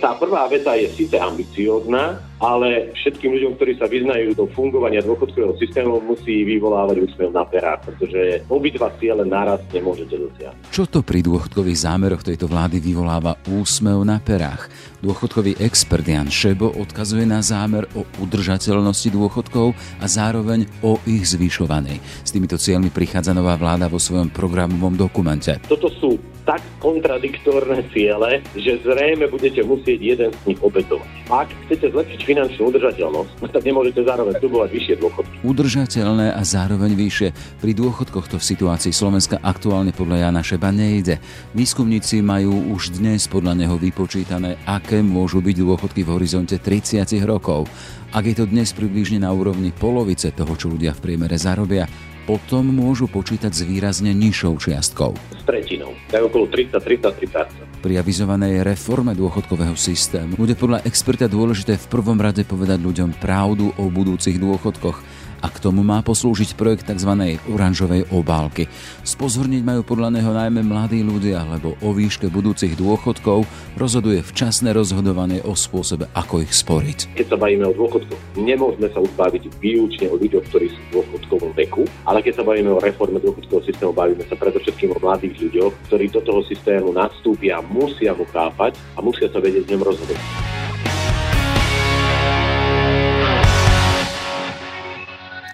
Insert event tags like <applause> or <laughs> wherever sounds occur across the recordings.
Tá prvá veta je síce ambiciózna, ale všetkým ľuďom, ktorí sa vyznajú do fungovania dôchodkového systému, musí vyvolávať úsmev na perách, pretože obidva ciele naraz nemôžete dosiahnuť. Čo to pri dôchodkových zámeroch tejto vlády vyvoláva úsmev na perách? Dôchodkový expert Jan Šebo odkazuje na zámer o udržateľnosti dôchodkov a zároveň o ich zvyšovanej. S týmito cieľmi prichádza nová vláda vo svojom programovom dokumente. Toto sú tak kontradiktorné ciele, že zrejme budete musieť jeden z nich obetovať. Ak chcete zlepšiť finančnú udržateľnosť, no tak nemôžete zároveň slubovať vyššie dôchodky. Udržateľné a zároveň vyššie. Pri dôchodkoch to v situácii Slovenska aktuálne podľa Jana Šeba nejde. Výskumníci majú už dnes podľa neho vypočítané, aké môžu byť dôchodky v horizonte 30 rokov. Ak je to dnes približne na úrovni polovice toho, čo ľudia v priemere zarobia, potom môžu počítať s výrazne nižšou čiastkou. S tretinou, tak okolo 30-33 Pri avizovanej reforme dôchodkového systému bude podľa experta dôležité v prvom rade povedať ľuďom pravdu o budúcich dôchodkoch a k tomu má poslúžiť projekt tzv. oranžovej obálky. Spozorniť majú podľa neho najmä mladí ľudia, lebo o výške budúcich dôchodkov rozhoduje včasné rozhodovanie o spôsobe, ako ich sporiť. Keď sa bavíme o dôchodkoch, nemôžeme sa uzbaviť výlučne o ľuďoch, ktorí sú v dôchodkovom veku, ale keď sa bavíme o reforme dôchodkového systému, bavíme sa predovšetkým o mladých ľuďoch, ktorí do toho systému nastúpia, musia mu chápať a musia sa vedieť v ňom rozhodovať.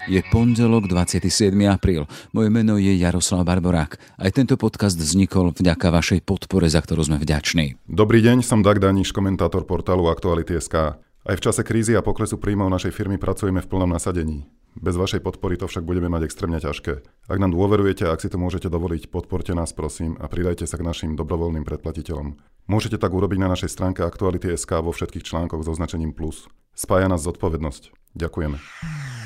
Je pondelok 27. apríl. Moje meno je Jaroslav Barborák. Aj tento podcast vznikol vďaka vašej podpore, za ktorú sme vďační. Dobrý deň, som Dag Daniš, komentátor portálu Aktuality.sk. Aj v čase krízy a poklesu príjmov našej firmy pracujeme v plnom nasadení. Bez vašej podpory to však budeme mať extrémne ťažké. Ak nám dôverujete a ak si to môžete dovoliť, podporte nás prosím a pridajte sa k našim dobrovoľným predplatiteľom. Môžete tak urobiť na našej stránke Aktuality.sk vo všetkých článkoch s označením plus. Spája nás zodpovednosť. Ďakujeme.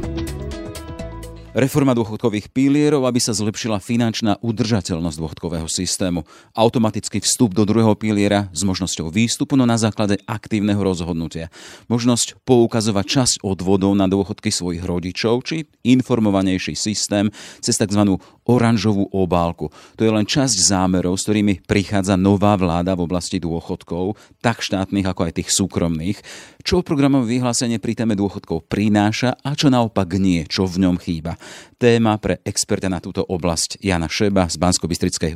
Reforma dôchodkových pilierov, aby sa zlepšila finančná udržateľnosť dôchodkového systému. Automatický vstup do druhého piliera s možnosťou výstupu, no na základe aktívneho rozhodnutia. Možnosť poukazovať časť odvodov na dôchodky svojich rodičov, či informovanejší systém cez tzv. oranžovú obálku. To je len časť zámerov, s ktorými prichádza nová vláda v oblasti dôchodkov, tak štátnych ako aj tých súkromných. Čo programové vyhlásenie pri téme dôchodkov prináša a čo naopak nie, čo v ňom chýba. Téma pre experta na túto oblasť Jana Šeba z bansko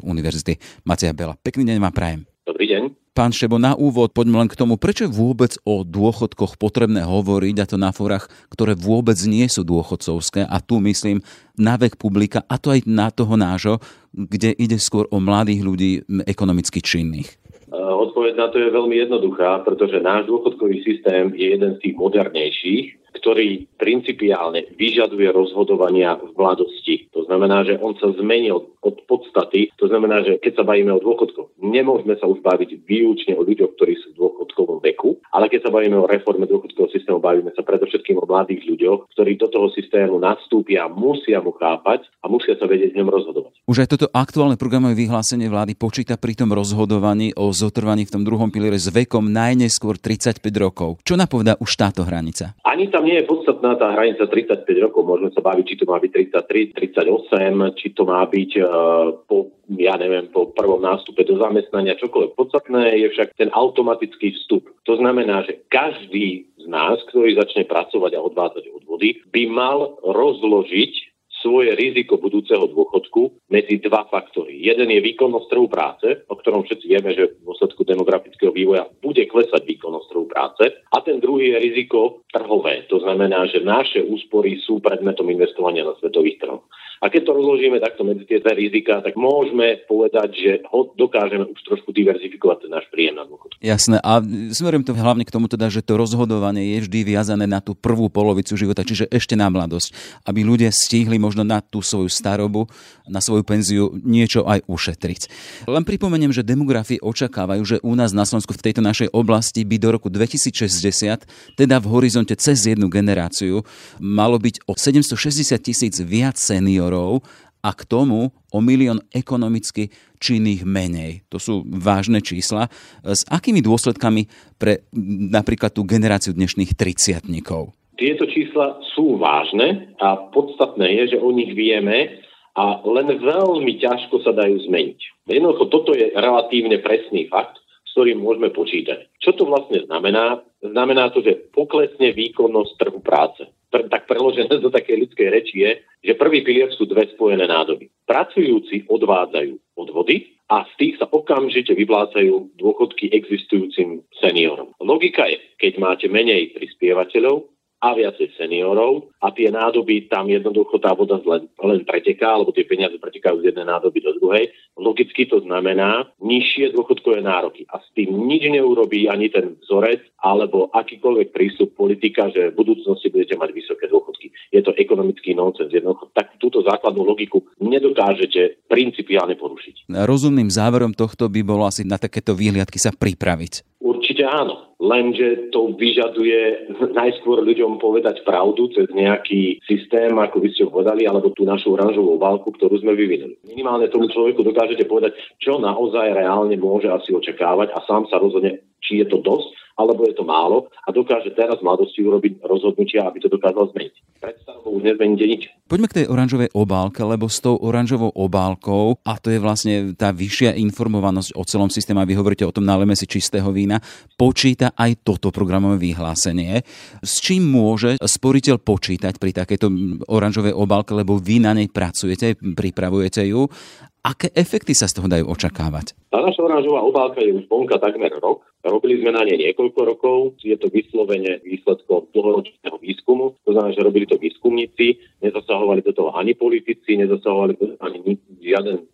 univerzity Macia Bela. Pekný deň vám prajem. Dobrý deň. Pán Šebo, na úvod poďme len k tomu, prečo vôbec o dôchodkoch potrebné hovoriť, a to na forách, ktoré vôbec nie sú dôchodcovské, a tu myslím na vek publika, a to aj na toho nášho, kde ide skôr o mladých ľudí ekonomicky činných. Odpoveď na to je veľmi jednoduchá, pretože náš dôchodkový systém je jeden z tých modernejších, ktorý principiálne vyžaduje rozhodovania v mladosti. To znamená, že on sa zmenil od podstaty. To znamená, že keď sa bavíme o dôchodkoch, nemôžeme sa už baviť výlučne o ľuďoch, ktorí sú v dôchodkovom veku, ale keď sa bavíme o reforme dôchodkového systému, bavíme sa predovšetkým o mladých ľuďoch, ktorí do toho systému nastúpia, musia mu chápať a musia sa vedieť v ňom rozhodovať. Už aj toto aktuálne programové vyhlásenie vlády počíta pri tom rozhodovaní o zotrvaní v tom druhom piliere s vekom najneskôr 35 rokov. Čo napovedá už táto hranica? Ani tam nie je podstatná tá hranica 35 rokov. Môžeme sa baviť, či to má byť 33, 38, či to má byť uh, po, ja neviem, po prvom nástupe do zamestnania, čokoľvek. Podstatné je však ten automatický vstup. To znamená, že každý z nás, ktorý začne pracovať a odvádzať odvody, by mal rozložiť svoje riziko budúceho dôchodku medzi dva faktory. Jeden je výkonnosť trhu práce, o ktorom všetci vieme, že v dôsledku demografického vývoja bude klesať výkonnosť trhu práce. A ten druhý je riziko trhové. To znamená, že naše úspory sú predmetom investovania na svetových trhoch. A keď to rozložíme takto medzi tie dve rizika, tak môžeme povedať, že ho dokážeme už trošku diverzifikovať ten náš príjem na dôchodku. Jasné. A smerujem to hlavne k tomu teda, že to rozhodovanie je vždy viazané na tú prvú polovicu života, čiže ešte na mladosť, aby ľudia stihli možno na tú svoju starobu, na svoju penziu niečo aj ušetriť. Len pripomeniem, že demografi očakávajú, že u nás na Slovensku v tejto našej oblasti by do roku 2060, teda v horizonte cez jednu generáciu, malo byť o 760 tisíc viac seniorov seniorov a k tomu o milión ekonomicky činných menej. To sú vážne čísla. S akými dôsledkami pre napríklad tú generáciu dnešných triciatnikov? Tieto čísla sú vážne a podstatné je, že o nich vieme a len veľmi ťažko sa dajú zmeniť. Jednoducho toto je relatívne presný fakt, ktorým môžeme počítať. Čo to vlastne znamená? Znamená to, že poklesne výkonnosť trhu práce. Tak preložené do takej ľudskej reči je, že prvý pilier sú dve spojené nádoby. Pracujúci odvádzajú odvody a z tých sa okamžite vyplácajú dôchodky existujúcim seniorom. Logika je, keď máte menej prispievateľov, a viacej seniorov a tie nádoby tam jednoducho tá voda len, len preteká, alebo tie peniaze pretekajú z jednej nádoby do druhej. Logicky to znamená nižšie dôchodkové nároky a s tým nič neurobí ani ten vzorec alebo akýkoľvek prístup politika, že v budúcnosti budete mať vysoké dôchodky. Je to ekonomický nonsens. Jednoducho tak túto základnú logiku nedokážete principiálne porušiť. Rozumným záverom tohto by bolo asi na takéto výhliadky sa pripraviť. Určite áno, lenže to vyžaduje najskôr ľuďom povedať pravdu cez nejaký systém, ako by ste povedali, alebo tú našu oranžovú válku, ktorú sme vyvinuli. Minimálne tomu človeku dokážete povedať, čo naozaj reálne môže asi očakávať a sám sa rozhodne, či je to dosť alebo je to málo a dokáže teraz mladosti urobiť rozhodnutia, aby to dokázal zmeniť. Predstavou už nezmeníte nič. Poďme k tej oranžovej obálke, lebo s tou oranžovou obálkou, a to je vlastne tá vyššia informovanosť o celom systéme, a vy hovoríte o tom, náleme si čistého vína, počíta aj toto programové vyhlásenie. S čím môže sporiteľ počítať pri takejto oranžovej obálke, lebo vy na nej pracujete, pripravujete ju Aké efekty sa z toho dajú očakávať? Tá naša oranžová obálka je už bonka takmer rok. Robili sme na nej niekoľko rokov. Je to vyslovene výsledkom dlhoročného výskumu. To znamená, že robili to výskumníci, nezasahovali do toho ani politici, nezasahovali do toho ani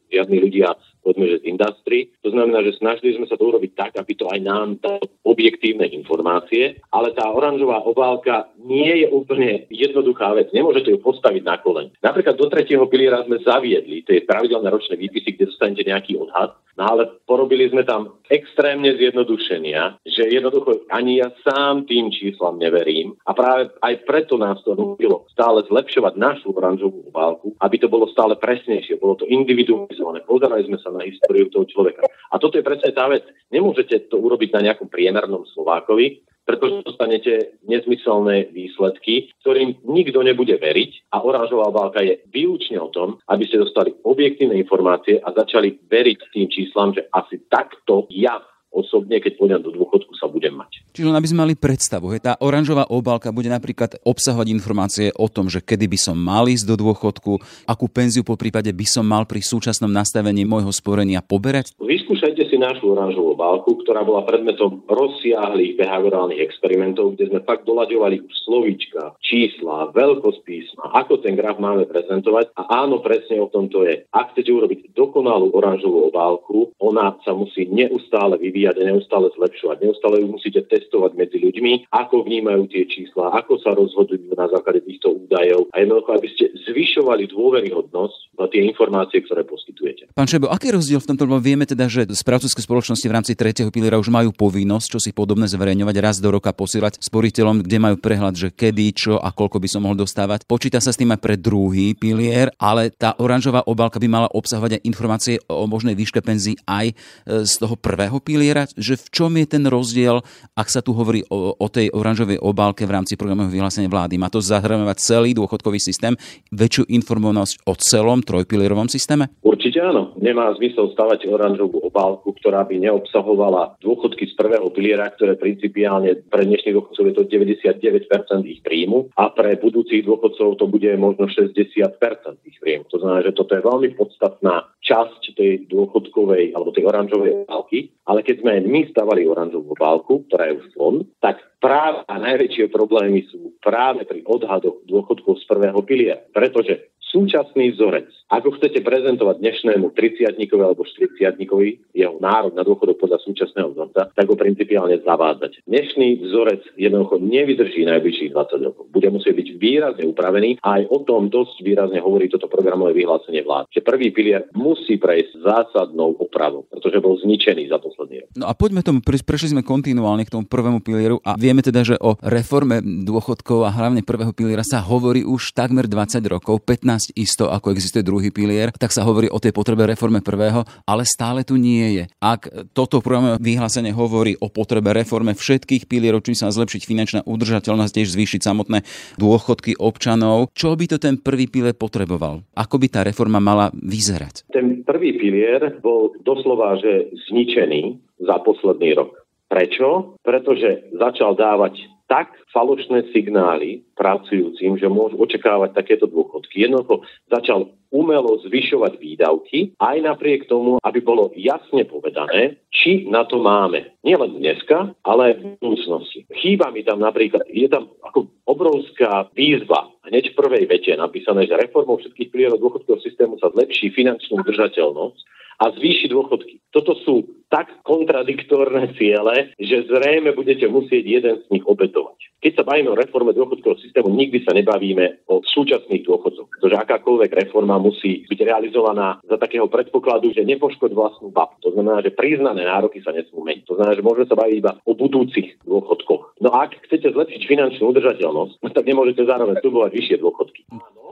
žiadni ľudia povedzme, že z industry. To znamená, že snažili sme sa to urobiť tak, aby to aj nám dalo objektívne informácie, ale tá oranžová obálka nie je úplne jednoduchá vec. Nemôžete ju postaviť na koleň. Napríklad do tretieho piliera sme zaviedli tie pravidelné ročné výpisy, kde dostanete nejaký odhad, no ale porobili sme tam extrémne zjednodušenia, že jednoducho ani ja sám tým číslam neverím a práve aj preto nás to nutilo stále zlepšovať našu oranžovú obálku, aby to bolo stále presnejšie, bolo to individualizované. Pozerali sme sa na históriu toho človeka. A toto je presne tá vec. Nemôžete to urobiť na nejakom priemernom Slovákovi, pretože dostanete nezmyselné výsledky, ktorým nikto nebude veriť a oranžová obálka je výlučne o tom, aby ste dostali objektívne informácie a začali veriť tým číslam, že asi takto ja osobne, keď pôjdem do dôchodku, sa budem mať. Čiže len aby sme mali predstavu, hej, tá oranžová obálka bude napríklad obsahovať informácie o tom, že kedy by som mal ísť do dôchodku, akú penziu po prípade by som mal pri súčasnom nastavení môjho sporenia poberať? Vyskúšajte si našu oranžovú obálku, ktorá bola predmetom rozsiahlých behaviorálnych experimentov, kde sme fakt doľaďovali už slovíčka, čísla, veľkosť písma, ako ten graf máme prezentovať a áno, presne o tom to je. Ak chcete urobiť dokonalú oranžovú obálku, ona sa musí neustále vyvíjať vyvíjať a neustále zlepšovať. Neustále ju musíte testovať medzi ľuďmi, ako vnímajú tie čísla, ako sa rozhodujú na základe týchto údajov a jednoducho, aby ste zvyšovali dôveryhodnosť na tie informácie, ktoré poskytujete. Pán Šebo, aký je rozdiel v tomto? Lebo vieme teda, že správcovské spoločnosti v rámci tretieho piliera už majú povinnosť, čo si podobné zverejňovať raz do roka posielať sporiteľom, kde majú prehľad, že kedy, čo a koľko by som mohol dostávať. Počíta sa s tým aj pre druhý pilier, ale tá oranžová obálka by mala obsahovať aj informácie o možnej výške penzí aj e, z toho prvého piliera zbierať, že v čom je ten rozdiel, ak sa tu hovorí o, o tej oranžovej obálke v rámci programového vyhlásenia vlády. Má to zahrňovať celý dôchodkový systém, väčšiu informovanosť o celom trojpilierovom systéme? Určite áno. Nemá zmysel stavať oranžovú obálku, ktorá by neobsahovala dôchodky z prvého piliera, ktoré principiálne pre dnešných dôchodcov je to 99% ich príjmu a pre budúcich dôchodcov to bude možno 60% ich príjmu. To znamená, že toto je veľmi podstatná časť tej dôchodkovej alebo tej oranžovej obálky, ale keď sme my stavali oranžovú obálku, ktorá je už von, tak práve a najväčšie problémy sú práve pri odhadoch dôchodkov z prvého piliera. Pretože súčasný vzorec. Ako chcete prezentovať dnešnému 30 alebo 40 jeho nárok na dôchodok podľa súčasného vzorca, tak ho principiálne zavádzať. Dnešný vzorec jednoducho nevydrží najbližších 20 rokov. Bude musieť byť výrazne upravený a aj o tom dosť výrazne hovorí toto programové vyhlásenie vlád. Že prvý pilier musí prejsť zásadnou opravou, pretože bol zničený za posledný rok. No a poďme tomu, prešli sme kontinuálne k tomu prvému pilieru a vieme teda, že o reforme dôchodkov a hlavne prvého piliera sa hovorí už takmer 20 rokov, 15 isto, ako existuje druhý pilier, tak sa hovorí o tej potrebe reforme prvého, ale stále tu nie je. Ak toto programové vyhlásenie hovorí o potrebe reforme všetkých pilierov, čím sa zlepšiť finančná udržateľnosť, tiež zvýšiť samotné dôchodky občanov, čo by to ten prvý pilier potreboval? Ako by tá reforma mala vyzerať? Ten prvý pilier bol doslova, že zničený za posledný rok. Prečo? Pretože začal dávať tak falošné signály pracujúcim, že môžu očakávať takéto dôchodky. Jednoducho začal umelo zvyšovať výdavky, aj napriek tomu, aby bolo jasne povedané, či na to máme. Nielen dneska, ale v budúcnosti. Chýba mi tam napríklad, je tam ako obrovská výzva, hneď v prvej vete napísané, že reformou všetkých pilierov dôchodkového systému sa zlepší finančnú udržateľnosť a zvýši dôchodky. Toto sú tak kontradiktorné ciele, že zrejme budete musieť jeden z nich obetovať. Keď sa bavíme o reforme dôchodkového systému, nikdy sa nebavíme o súčasných dôchodcoch, pretože akákoľvek reforma musí byť realizovaná za takého predpokladu, že nepoškoď vlastnú babu. To znamená, že priznané nároky sa nesmú meniť. To znamená, že môžeme sa baviť iba o budúcich dôchodkoch. No a ak chcete zlepšiť finančnú udržateľnosť, tak nemôžete zároveň slubovať vyššie dôchodky.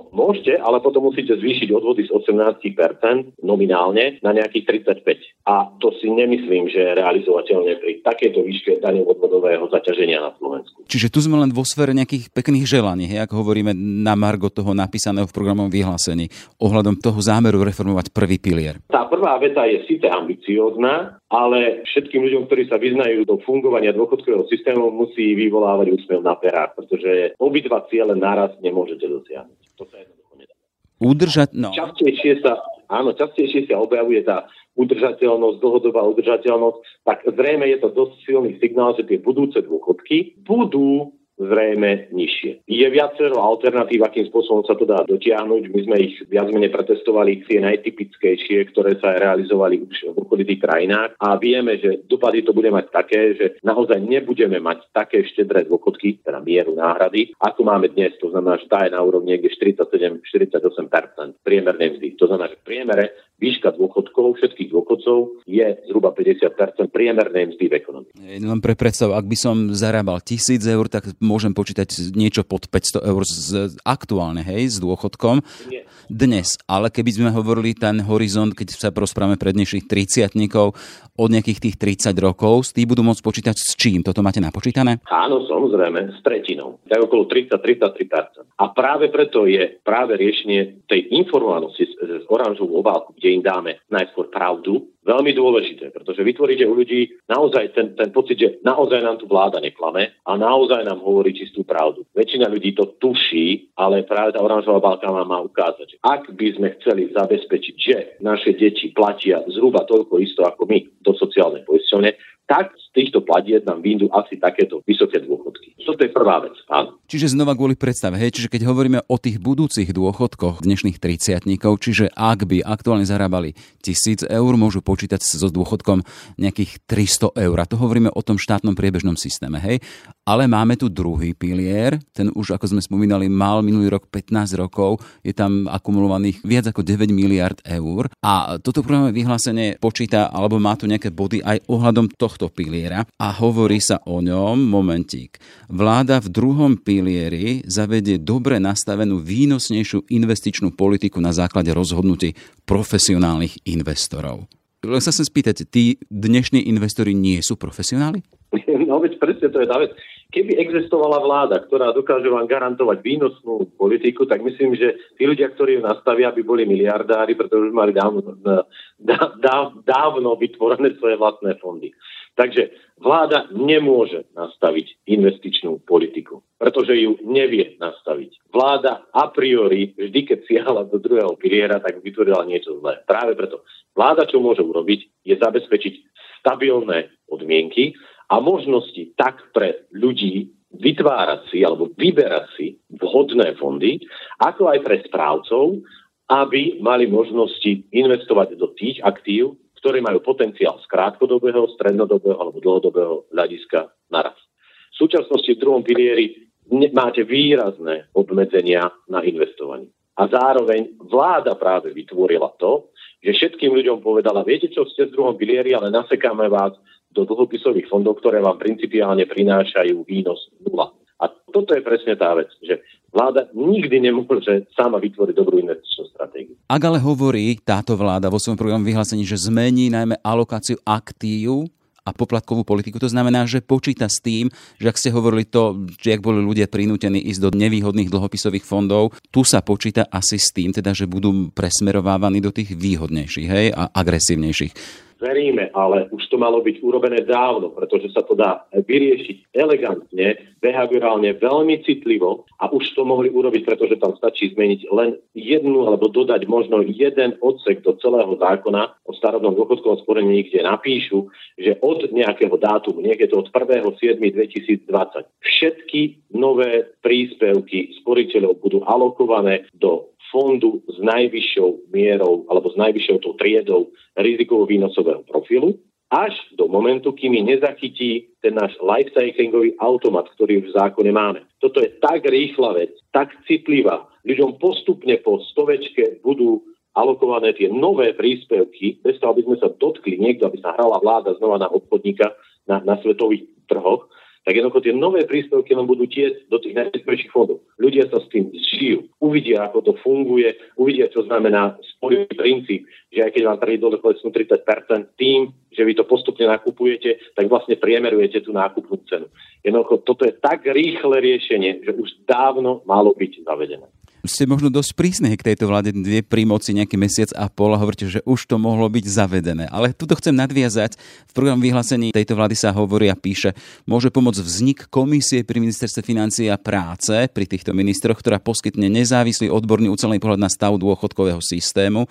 Môžete, ale potom musíte zvýšiť odvody z 18% nominálne na nejakých 35. A to si nemyslím, že je realizovateľné pri takéto výške daňovo-odvodového zaťaženia na Slovensku. Čiže tu sme len vo sfére nejakých pekných želaní, hej, ako hovoríme na margo toho napísaného v programovom vyhlásení, ohľadom toho zámeru reformovať prvý pilier. Tá prvá veta je síce ambiciózna, ale všetkým ľuďom, ktorí sa vyznajú do fungovania dôchodkového systému, musí vyvolávať úsmev na perách, pretože obidva ciele naraz nemôžete dosiahnuť. To sa jednoducho nedá. Udržať, no. Častejšie sa, áno, častejšie sa objavuje tá udržateľnosť, dlhodobá udržateľnosť, tak zrejme je to dosť silný signál, že tie budúce dôchodky budú zrejme nižšie. Je viacero alternatív, akým spôsobom sa to dá dotiahnuť. My sme ich viac menej pretestovali tie najtypickejšie, ktoré sa realizovali už v okolitých krajinách a vieme, že dopady to bude mať také, že naozaj nebudeme mať také štedré dôchodky, teda mieru náhrady, ako máme dnes. To znamená, že tá je na úrovni niekde 47-48% priemernej mzdy. To znamená, že v priemere výška dôchodkov, všetkých dôchodcov je zhruba 50% priemernej mzdy v ekonomike. Len pre predstavu, ak by som zarábal 1000 eur, tak môžem počítať niečo pod 500 eur z, aktuálne, hej, s dôchodkom. Nie. Dnes, ale keby sme hovorili ten horizont, keď sa prosprávame pred dnešných 30 od nejakých tých 30 rokov, tí budú môcť počítať s čím? Toto máte napočítané? Áno, samozrejme, s tretinou. Tak okolo 30-33%. A práve preto je práve riešenie tej informovanosti z, z oranžovú obálku, kde im dáme najskôr pravdu, veľmi dôležité, pretože vytvoríte u ľudí naozaj ten, ten pocit, že naozaj nám tu vláda neklame a naozaj nám hovorí čistú pravdu. Väčšina ľudí to tuší, ale práve tá oranžová balka má ukázať, že ak by sme chceli zabezpečiť, že naše deti platia zhruba toľko isto ako my do sociálnej poisťovne, tak z týchto platieb nám vyjdú asi takéto vysoké dôchodky. Toto je prvá vec, áno. Čiže znova kvôli predstave, hej, čiže keď hovoríme o tých budúcich dôchodkoch dnešných 30 čiže ak by aktuálne zarábali 1000 eur, môžu počítať so dôchodkom nejakých 300 eur. A to hovoríme o tom štátnom priebežnom systéme, hej. Ale máme tu druhý pilier, ten už, ako sme spomínali, mal minulý rok 15 rokov, je tam akumulovaných viac ako 9 miliard eur. A toto programové vyhlásenie počíta, alebo má tu nejaké body aj ohľadom tohto piliera a hovorí sa o ňom, momentík. Vláda v druhom pilieri zavedie dobre nastavenú výnosnejšiu investičnú politiku na základe rozhodnutí profesionálnych investorov. Len sa chcem spýtať, tí dnešní investori nie sú profesionáli? <laughs> No veď presne to je tá vec. Keby existovala vláda, ktorá dokáže vám garantovať výnosnú politiku, tak myslím, že tí ľudia, ktorí ju nastavia, by boli miliardári, pretože už mali dávno, dávno vytvorené svoje vlastné fondy. Takže vláda nemôže nastaviť investičnú politiku, pretože ju nevie nastaviť. Vláda a priori, vždy keď siahala do druhého piliera, tak vytvorila niečo zlé. Práve preto vláda, čo môže urobiť, je zabezpečiť stabilné podmienky a možnosti tak pre ľudí vytvárať si alebo vyberať si vhodné fondy, ako aj pre správcov, aby mali možnosti investovať do tých aktív, ktoré majú potenciál z krátkodobého, strednodobého alebo dlhodobého hľadiska naraz. V súčasnosti v druhom pilieri máte výrazné obmedzenia na investovanie. A zároveň vláda práve vytvorila to, že všetkým ľuďom povedala, viete čo, ste v druhom pilieri, ale nasekáme vás do dlhopisových fondov, ktoré vám principiálne prinášajú výnos nula. Toto je presne tá vec, že vláda nikdy nemôže sama vytvoriť dobrú investičnú stratégiu. Ak ale hovorí táto vláda vo svojom programu vyhlásení, že zmení najmä alokáciu aktív a poplatkovú politiku. To znamená, že počíta s tým, že ak ste hovorili to, že ak boli ľudia prinútení ísť do nevýhodných dlhopisových fondov, tu sa počíta asi s tým, teda, že budú presmerovávaní do tých výhodnejších hej, a agresívnejších veríme, ale už to malo byť urobené dávno, pretože sa to dá vyriešiť elegantne, behaviorálne, veľmi citlivo a už to mohli urobiť, pretože tam stačí zmeniť len jednu alebo dodať možno jeden odsek do celého zákona o starodnom dôchodkovom sporení, kde napíšu, že od nejakého dátumu, niekde to od 1.7.2020, všetky nové príspevky sporiteľov budú alokované do fondu s najvyššou mierou alebo s najvyššou tou triedou rizikovo-výnosového profilu až do momentu, kým nezachytí ten náš lifecyclingový automat, ktorý v zákone máme. Toto je tak rýchla vec, tak citlivá. Ľuďom postupne po stovečke budú alokované tie nové príspevky, bez toho, aby sme sa dotkli niekto, aby sa hrala vláda znova na obchodníka na, na svetových trhoch, tak jednoducho tie nové príspevky len budú tieť do tých najväčších fondov. Ľudia sa s tým zžijú, uvidia, ako to funguje, uvidia, čo znamená spojivý princíp, že aj keď vám trhy dole klesnú 30%, tým, že vy to postupne nakupujete, tak vlastne priemerujete tú nákupnú cenu. Jednoducho, toto je tak rýchle riešenie, že už dávno malo byť zavedené ste možno dosť prísne k tejto vláde dve pri moci nejaký mesiac a pol a hovoríte, že už to mohlo byť zavedené. Ale tuto chcem nadviazať. V programu vyhlásení tejto vlády sa hovorí a píše, môže pomôcť vznik komisie pri ministerstve financií a práce pri týchto ministroch, ktorá poskytne nezávislý odborný ucelený pohľad na stav dôchodkového systému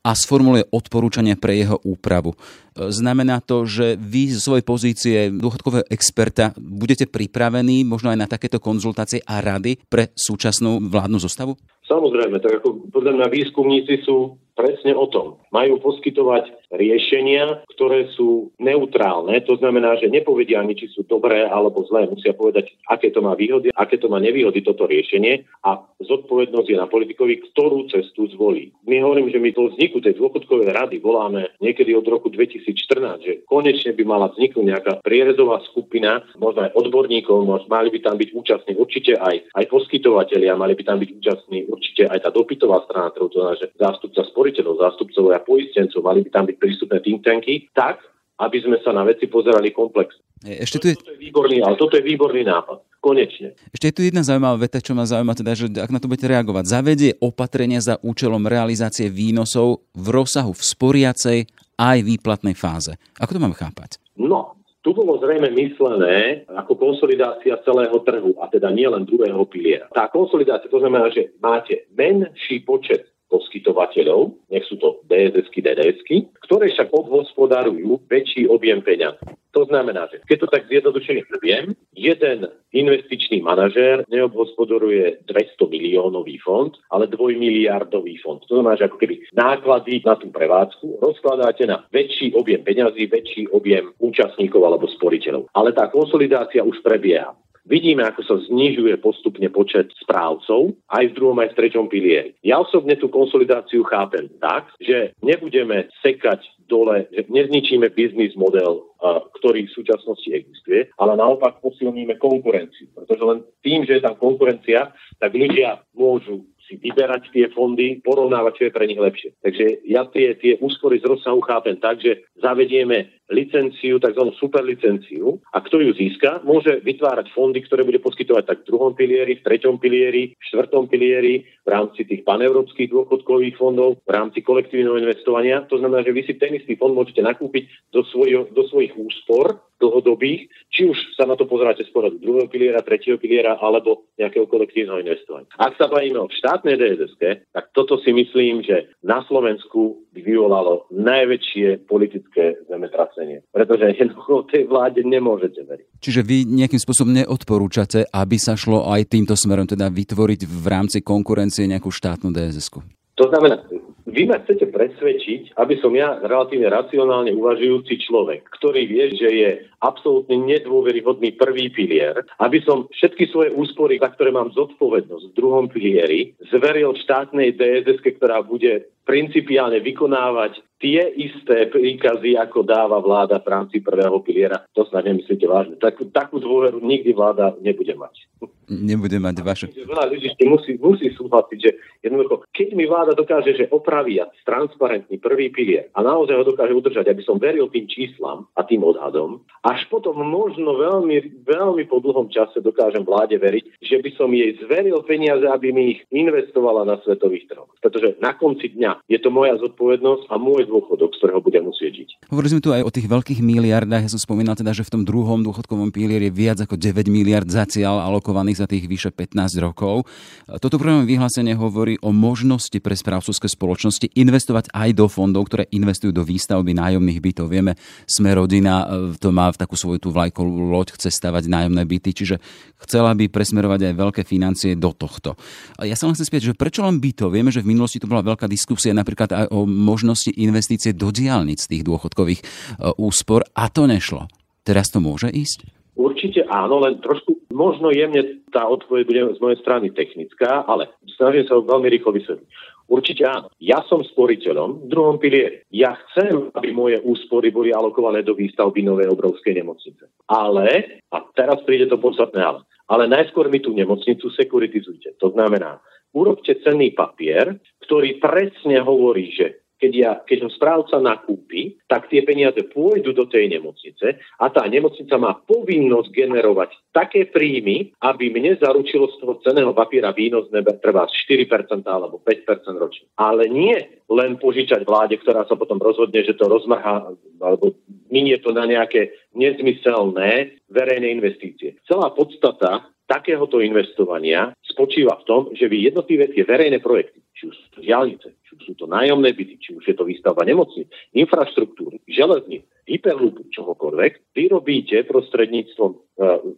a sformuluje odporúčania pre jeho úpravu. Znamená to, že vy zo svojej pozície dôchodkového experta budete pripravení možno aj na takéto konzultácie a rady pre súčasnú vládnu zostavu? Thiago. Samozrejme, tak ako podľa mňa výskumníci sú presne o tom. Majú poskytovať riešenia, ktoré sú neutrálne, to znamená, že nepovedia ani, či sú dobré alebo zlé. Musia povedať, aké to má výhody, aké to má nevýhody toto riešenie a zodpovednosť je na politikovi, ktorú cestu zvolí. My hovorím, že my do vzniku tej dôchodkovej rady voláme niekedy od roku 2014, že konečne by mala vzniknúť nejaká prierezová skupina, možno aj odborníkov, možno mali by tam byť účastní určite aj, aj poskytovateľia, mali by tam byť účastní určite aj tá dopytová strana, to znamená, že zástupca sporiteľov, zástupcov a poistencov, mali by tam byť prístupné think tanky, tak, aby sme sa na veci pozerali komplexne. Ešte tu je... Toto je výborný, ale toto je výborný nápad. Konečne. Ešte je tu jedna zaujímavá veta, čo ma zaujíma, teda, že ak na to budete reagovať. Zavedie opatrenia za účelom realizácie výnosov v rozsahu v sporiacej aj výplatnej fáze. Ako to máme chápať? No, tu bolo zrejme myslené ako konsolidácia celého trhu, a teda nielen druhého piliera. Tá konsolidácia to znamená, že máte menší počet poskytovateľov, nech sú to DSS-ky, DDS-ky, ktoré však obhospodarujú väčší objem peňazí. To znamená, že keď to tak zjednodušene poviem, jeden investičný manažér neobhospodaruje 200 miliónový fond, ale dvojmiliardový fond. To znamená, že ako keby náklady na tú prevádzku rozkladáte na väčší objem peňazí, väčší objem účastníkov alebo sporiteľov. Ale tá konsolidácia už prebieha. Vidíme, ako sa znižuje postupne počet správcov aj v druhom, aj v treťom pilieri. Ja osobne tú konsolidáciu chápem tak, že nebudeme sekať dole, že nezničíme biznis model, ktorý v súčasnosti existuje, ale naopak posilníme konkurenciu. Pretože len tým, že je tam konkurencia, tak ľudia môžu si vyberať tie fondy, porovnávať, čo je pre nich lepšie. Takže ja tie, tie úspory z rozsahu chápem tak, že zavedieme licenciu, tzv. superlicenciu a kto ju získa, môže vytvárať fondy, ktoré bude poskytovať tak v druhom pilieri, v treťom pilieri, v štvrtom pilieri, v rámci tých paneurópskych dôchodkových fondov, v rámci kolektívneho investovania. To znamená, že vy si ten istý fond môžete nakúpiť do, svojho, do svojich úspor dlhodobých, či už sa na to pozeráte z pohľadu druhého piliera, tretieho piliera alebo nejakého kolektívneho investovania. Ak sa bavíme o štátnej DSS, tak toto si myslím, že na Slovensku by vyvolalo najväčšie politické zemetrasenie. Pretože jednoducho tej vláde nemôžete veriť. Čiže vy nejakým spôsobom neodporúčate, aby sa šlo aj týmto smerom, teda vytvoriť v rámci konkurencie nejakú štátnu DSS? To znamená, vy ma chcete presvedčiť, aby som ja relatívne racionálne uvažujúci človek, ktorý vie, že je absolútne nedôveryhodný prvý pilier, aby som všetky svoje úspory, za ktoré mám zodpovednosť v druhom pilieri, zveril štátnej DSS, ktorá bude principiálne vykonávať tie isté príkazy, ako dáva vláda v rámci prvého piliera. To snad nemyslíte vážne. Tak, takú dôveru nikdy vláda nebude mať. Nebude mať vaše. Veľa ľudí musí, musí súhlasiť, že jednoducho, keď mi vláda dokáže, že opraví a transparentný prvý pilier a naozaj ho dokáže udržať, aby som veril tým číslam a tým odhadom, až potom možno veľmi, veľmi po dlhom čase dokážem vláde veriť, že by som jej zveril peniaze, aby mi ich investovala na svetových trhoch. Pretože na konci dňa je to moja zodpovednosť a môj dôchodok, z ktorého budem musieť žiť. Hovorili sme tu aj o tých veľkých miliardách. Ja som spomínal teda, že v tom druhom dôchodkovom pilieri je viac ako 9 miliard zaciaľ alokovaných za tých vyše 15 rokov. Toto prvé vyhlásenie hovorí o možnosti pre správcovské spoločnosti investovať aj do fondov, ktoré investujú do výstavby nájomných bytov. Vieme, sme rodina, e, to má v takú svoju tú vlajkovú loď, chce stavať nájomné byty, čiže chcela by presmerovať aj veľké financie do tohto. Ja sa len chcem spieť, že prečo len byto? Vieme, že v minulosti to bola veľká diskusia napríklad aj o možnosti investície do diálnic tých dôchodkových e, úspor a to nešlo. Teraz to môže ísť? Určite áno, len trošku možno jemne tá odpoveď bude z mojej strany technická, ale snažím sa veľmi rýchlo vysvetliť. Určite áno. Ja som sporiteľom v druhom pilieri. Ja chcem, aby moje úspory boli alokované do výstavby novej obrovskej nemocnice. Ale, a teraz príde to podstatné ale, ale najskôr mi tú nemocnicu sekuritizujte. To znamená, urobte cenný papier, ktorý presne hovorí, že keď, ja, keď ho správca nakúpi, tak tie peniaze pôjdu do tej nemocnice a tá nemocnica má povinnosť generovať také príjmy, aby mne zaručilo z toho ceného papiera výnos nebe treba 4% alebo 5% ročne. Ale nie len požičať vláde, ktorá sa potom rozhodne, že to rozmrhá alebo minie to na nejaké nezmyselné verejné investície. Celá podstata takéhoto investovania spočíva v tom, že vy jednotlivé tie verejné projekty, či už diálnice, či už sú to nájomné byty, či už je to výstavba nemocníc, infraštruktúry, železníc, hyperlúpu, čohokoľvek, vyrobíte prostredníctvom e,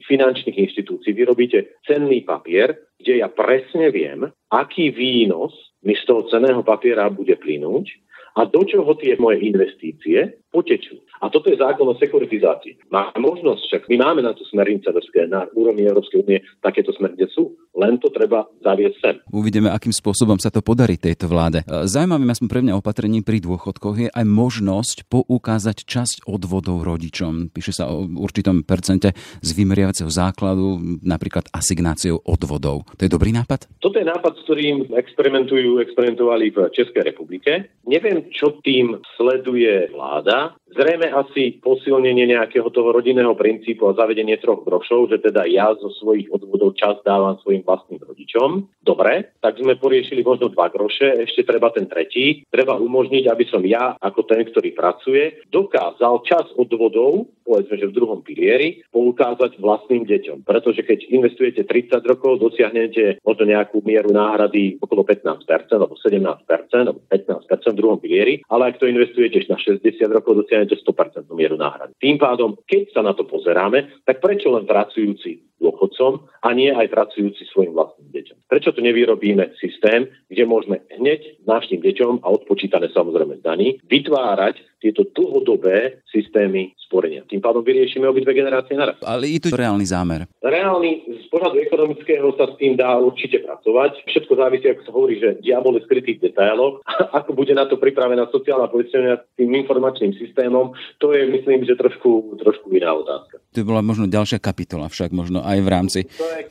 finančných inštitúcií, vyrobíte cenný papier, kde ja presne viem, aký výnos mi z toho cenného papiera bude plynúť a do čoho tie moje investície potečú. A toto je zákon o sekuritizácii. Máme možnosť, však my máme na to smernice na úrovni Európskej únie, takéto smernice sú, len to treba zaviesť sem. Uvidíme, akým spôsobom sa to podarí tejto vláde. Zaujímavým aspoň pre mňa opatrení pri dôchodkoch je aj možnosť poukázať časť odvodov rodičom. Píše sa o určitom percente z vymeriavacieho základu, napríklad asignáciou odvodov. To je dobrý nápad? Toto je nápad, s ktorým experimentujú, experimentovali v Českej republike. Neviem, čo tým sleduje vláda. ¿verdad? Zrejme asi posilnenie nejakého toho rodinného princípu a zavedenie troch grošov, že teda ja zo svojich odvodov čas dávam svojim vlastným rodičom. Dobre, tak sme poriešili možno dva groše, ešte treba ten tretí. Treba umožniť, aby som ja, ako ten, ktorý pracuje, dokázal čas odvodov, povedzme, že v druhom pilieri, poukázať vlastným deťom. Pretože keď investujete 30 rokov, dosiahnete možno nejakú mieru náhrady okolo 15% alebo 17% alebo 15% v druhom pilieri, ale ak to investujete na 60 rokov, dosiahnete dostanete 100% mieru náhrady. Tým pádom, keď sa na to pozeráme, tak prečo len pracujúci dôchodcom a nie aj pracujúci svojim vlastným deťom. Prečo tu nevyrobíme systém, kde môžeme hneď našim deťom a odpočítané samozrejme daní vytvárať tieto dlhodobé systémy sporenia. Tým pádom vyriešime obidve generácie naraz. Ale je to reálny zámer. Reálny z pohľadu ekonomického sa s tým dá určite pracovať. Všetko závisí, ako sa hovorí, že diabol je skrytý v detailoch. <laughs> ako bude na to pripravená sociálna poistenia tým informačným systémom, to je myslím, že trošku, trošku iná otázka. To bola možno ďalšia kapitola však, možno aj v rámci... To je,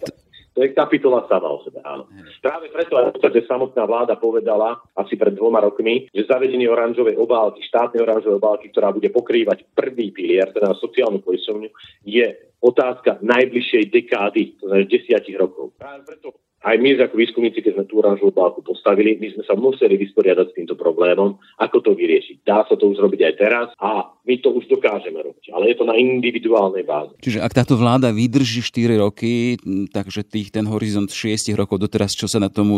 to je kapitola sama o sebe, áno. Práve preto aj že samotná vláda povedala asi pred dvoma rokmi, že zavedenie oranžovej obálky, štátnej oranžovej obálky, ktorá bude pokrývať prvý pilier, teda na sociálnu poisťovňu, je otázka najbližšej dekády, to znamená desiatich rokov. Práve preto aj my ako výskumníci, keď sme tú oranžovú bálku postavili, my sme sa museli vysporiadať s týmto problémom, ako to vyriešiť. Dá sa to už robiť aj teraz a my to už dokážeme robiť, ale je to na individuálnej báze. Čiže ak táto vláda vydrží 4 roky, takže tých ten horizont 6 rokov doteraz, čo sa na tomu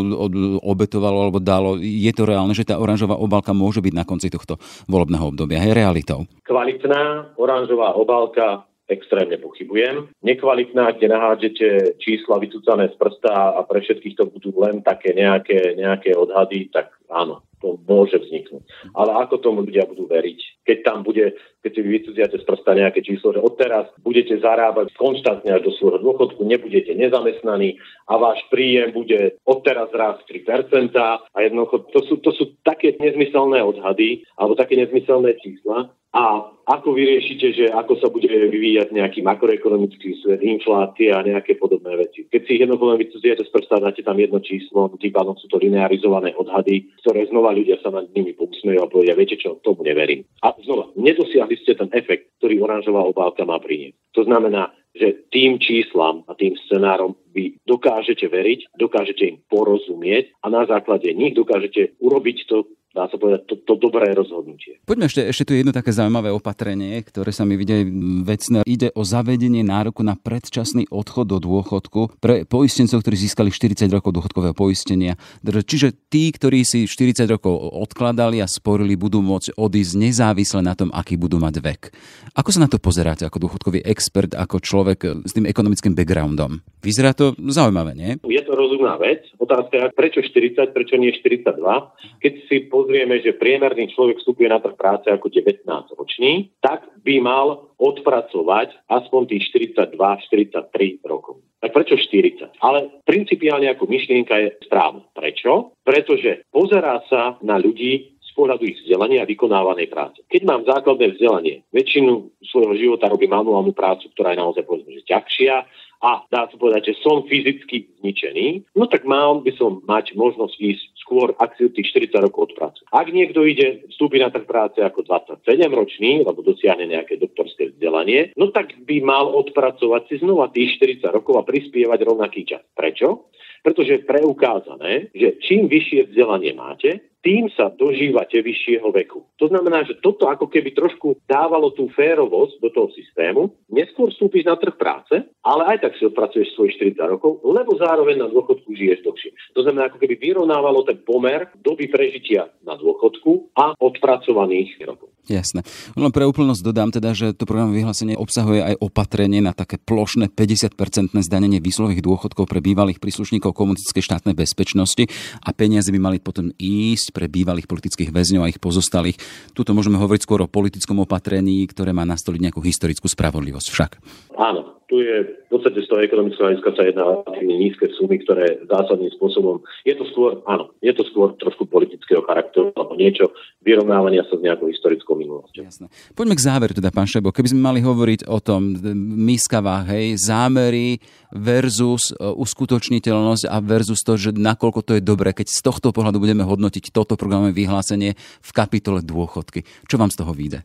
obetovalo alebo dalo, je to reálne, že tá oranžová obálka môže byť na konci tohto volebného obdobia, je realitou. Kvalitná oranžová obálka extrémne pochybujem. Nekvalitná, kde nahádžete čísla vycúcané z prsta a pre všetkých to budú len také nejaké, nejaké odhady, tak áno, to môže vzniknúť. Ale ako tomu ľudia budú veriť, keď tam bude, keď si vy vycudziate z prsta nejaké číslo, že odteraz budete zarábať konštantne až do svojho dôchodku, nebudete nezamestnaní a váš príjem bude odteraz raz 3% a jednoducho to sú, to sú také nezmyselné odhady alebo také nezmyselné čísla, a ako vyriešite, že ako sa bude vyvíjať nejaký makroekonomický svet, inflácia a nejaké podobné veci. Keď si jednoducho len vycudziete z prsta, dáte tam jedno číslo, tým pádom sú to linearizované odhady, ktoré znova ľudia sa nad nimi pousmejú a povedia, viete čo, tomu neverím. A znova, nedosiahli ste ten efekt, ktorý oranžová obálka má priniesť. To znamená, že tým číslam a tým scenárom vy dokážete veriť, dokážete im porozumieť a na základe nich dokážete urobiť to, dá sa povedať, to, to dobré rozhodnutie. Poďme ešte, ešte tu jedno také zaujímavé opatrenie, ktoré sa mi vidie vecné. Ide o zavedenie nároku na predčasný odchod do dôchodku pre poistencov, ktorí získali 40 rokov dôchodkového poistenia. Čiže tí, ktorí si 40 rokov odkladali a sporili, budú môcť odísť nezávisle na tom, aký budú mať vek. Ako sa na to pozeráte ako dôchodkový expert, ako človek s tým ekonomickým backgroundom? Vyzerá to zaujímavé, nie? Je to rozumná vec. Otázka je, prečo 40, prečo nie 42? Keď si pozrieme, že priemerný človek vstupuje na trh práce ako 19-ročný, tak by mal odpracovať aspoň tých 42-43 rokov. Tak prečo 40? Ale principiálne ako myšlienka je správna. Prečo? Pretože pozerá sa na ľudí z pohľadu ich vzdelania a vykonávanej práce. Keď mám základné vzdelanie, väčšinu svojho života robím manuálnu prácu, ktorá je naozaj povedzme, že ťažšia, a dá sa povedať, že som fyzicky zničený, no tak mal by som mať možnosť ísť skôr, ak si tých 40 rokov odpracujem. Ak niekto ide vstúpiť na trh práce ako 27-ročný, alebo dosiahne nejaké doktorské vzdelanie, no tak by mal odpracovať si znova tých 40 rokov a prispievať rovnaký čas. Prečo? Pretože je preukázané, že čím vyššie vzdelanie máte, tým sa dožívate vyššieho veku. To znamená, že toto ako keby trošku dávalo tú férovosť do toho systému. Neskôr vstúpiš na trh práce, ale aj tak si odpracuješ svojich 40 rokov, lebo zároveň na dôchodku žiješ dlhšie. To znamená, ako keby vyrovnávalo ten pomer doby prežitia na dôchodku a odpracovaných rokov. Jasné. Len pre úplnosť dodám teda, že to program vyhlásenie obsahuje aj opatrenie na také plošné 50-percentné zdanenie výslových dôchodkov pre bývalých príslušníkov komunistickej štátnej bezpečnosti a peniaze by mali potom ísť pre bývalých politických väzňov a ich pozostalých. Tuto môžeme hovoriť skôr o politickom opatrení, ktoré má nastoliť nejakú historickú spravodlivosť však. Áno, tu je podstate z toho ekonomického hľadiska sa jedná relatívne nízke sumy, ktoré zásadným spôsobom, je to skôr, áno, je to skôr trošku politického charakteru alebo niečo vyrovnávania sa s nejakou historickou minulosťou. Jasné. Poďme k záveru teda, pán Šebo. Keby sme mali hovoriť o tom miskavách, hej, zámery versus e, uskutočniteľnosť a versus to, že nakoľko to je dobré, keď z tohto pohľadu budeme hodnotiť toto programové vyhlásenie v kapitole dôchodky. Čo vám z toho vyjde?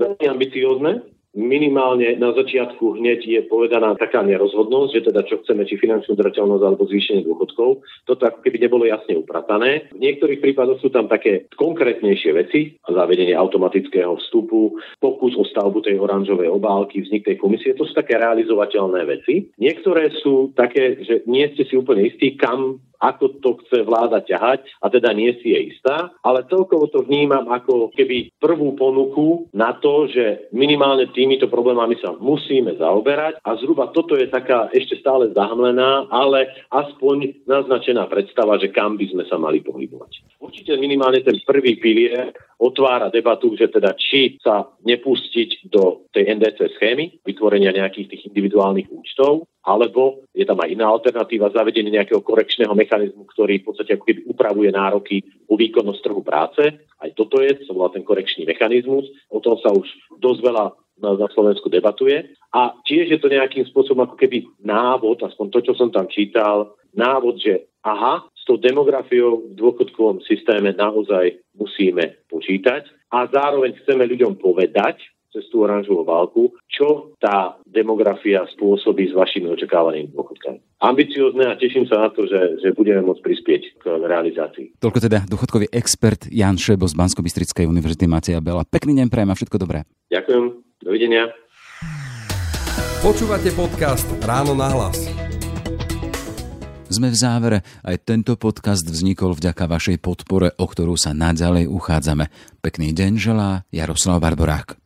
Veľmi ambiciózne, minimálne na začiatku hneď je povedaná taká nerozhodnosť, že teda čo chceme, či finančnú udržateľnosť alebo zvýšenie dôchodkov. Toto ako keby nebolo jasne upratané. V niektorých prípadoch sú tam také konkrétnejšie veci, zavedenie automatického vstupu, pokus o stavbu tej oranžovej obálky, vznik tej komisie, to sú také realizovateľné veci. Niektoré sú také, že nie ste si úplne istí, kam ako to chce vláda ťahať a teda nie si je istá, ale celkovo to vnímam ako keby prvú ponuku na to, že minimálne týmito problémami sa musíme zaoberať a zhruba toto je taká ešte stále zahmlená, ale aspoň naznačená predstava, že kam by sme sa mali pohybovať. Určite minimálne ten prvý pilier otvára debatu, že teda či sa nepustiť do tej NDC schémy, vytvorenia nejakých tých individuálnych účtov, alebo je tam aj iná alternatíva, zavedenie nejakého korekčného mechanizmu, ktorý v podstate ako keby upravuje nároky u výkonnosť trhu práce. Aj toto je, to volá ten korekčný mechanizmus. O tom sa už dosť veľa na, Slovensku debatuje. A tiež je to nejakým spôsobom ako keby návod, aspoň to, čo som tam čítal, návod, že aha, s tou demografiou v dôchodkovom systéme naozaj musíme počítať a zároveň chceme ľuďom povedať, cez tú oranžovú válku, čo tá demografia spôsobí s vašimi očakávanými dôchodkami. Ambiciózne a teším sa na to, že, že budeme môcť prispieť k realizácii. Toľko teda dôchodkový expert Jan Šebo z bansko univerzity Macia Bela. Pekný deň prajem a všetko dobré. Ďakujem, dovidenia. Počúvate podcast Ráno na hlas. Sme v závere. Aj tento podcast vznikol vďaka vašej podpore, o ktorú sa naďalej uchádzame. Pekný deň želá Jaroslav Barborák.